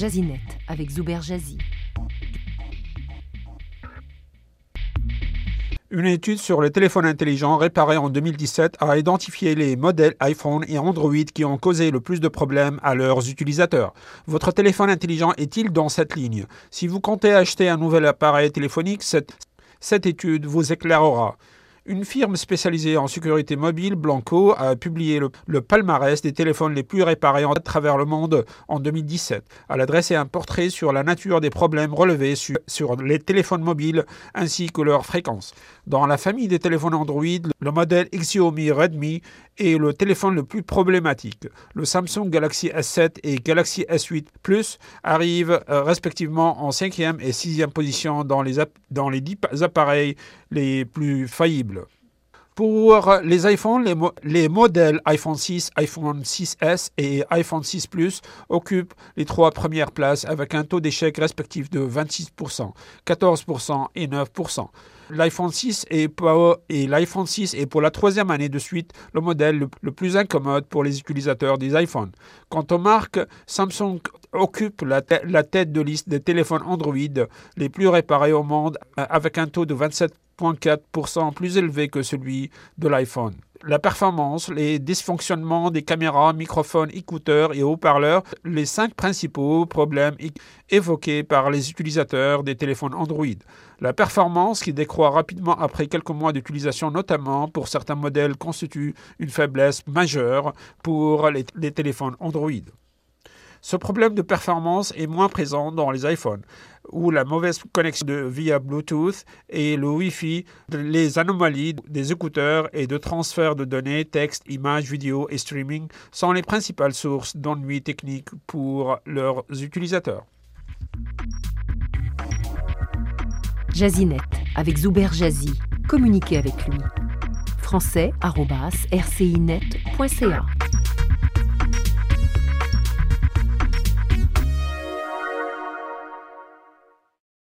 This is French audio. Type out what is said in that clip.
Jazinet avec Zuber Jazzy. Une étude sur les téléphones intelligents réparés en 2017 a identifié les modèles iPhone et Android qui ont causé le plus de problèmes à leurs utilisateurs. Votre téléphone intelligent est-il dans cette ligne? Si vous comptez acheter un nouvel appareil téléphonique, cette étude vous éclairera. Une firme spécialisée en sécurité mobile, Blanco, a publié le, palmarès des téléphones les plus réparés à travers le monde en 2017. Elle a dressé un portrait sur la nature des problèmes relevés sur, les téléphones mobiles ainsi que leur fréquence. Dans la famille des téléphones Android, le modèle Xiaomi Redmi est le téléphone le plus problématique. Le Samsung Galaxy S7 et Galaxy S8 Plus arrivent euh, respectivement en 5e et 6e position dans les, dans les 10 appareils les plus faillibles. Pour les iPhones, les, les, modèles iPhone 6, iPhone 6S et iPhone 6 Plus occupent les trois premières places avec un taux d'échec respectif de 26%, 14% et 9% l'iPhone 6 est pour, et l'iPhone 6 est pour la troisième année de suite le modèle le, plus incommode pour les utilisateurs des iPhones. Quant aux marques, Samsung occupe la, la tête de liste des téléphones Android les plus réparés au monde avec un taux de 27,4% plus élevé que celui de l'iPhone la performance, les dysfonctionnements des caméras, microphones, écouteurs et haut-parleurs, les cinq principaux problèmes évoqués par les utilisateurs des téléphones Android. La performance qui décroît rapidement après quelques mois d'utilisation, notamment pour certains modèles, constitue une faiblesse majeure pour les, téléphones Android. Ce problème de performance est moins présent dans les iPhones, où la mauvaise connexion via Bluetooth et le Wi-Fi, les anomalies des écouteurs et de transfert de données, texte, images, vidéos et streaming sont les principales sources d'ennuis techniques pour leurs utilisateurs. Jazinet avec Zuber Jazzy. Communiquez avec lui. français.rcinet.ca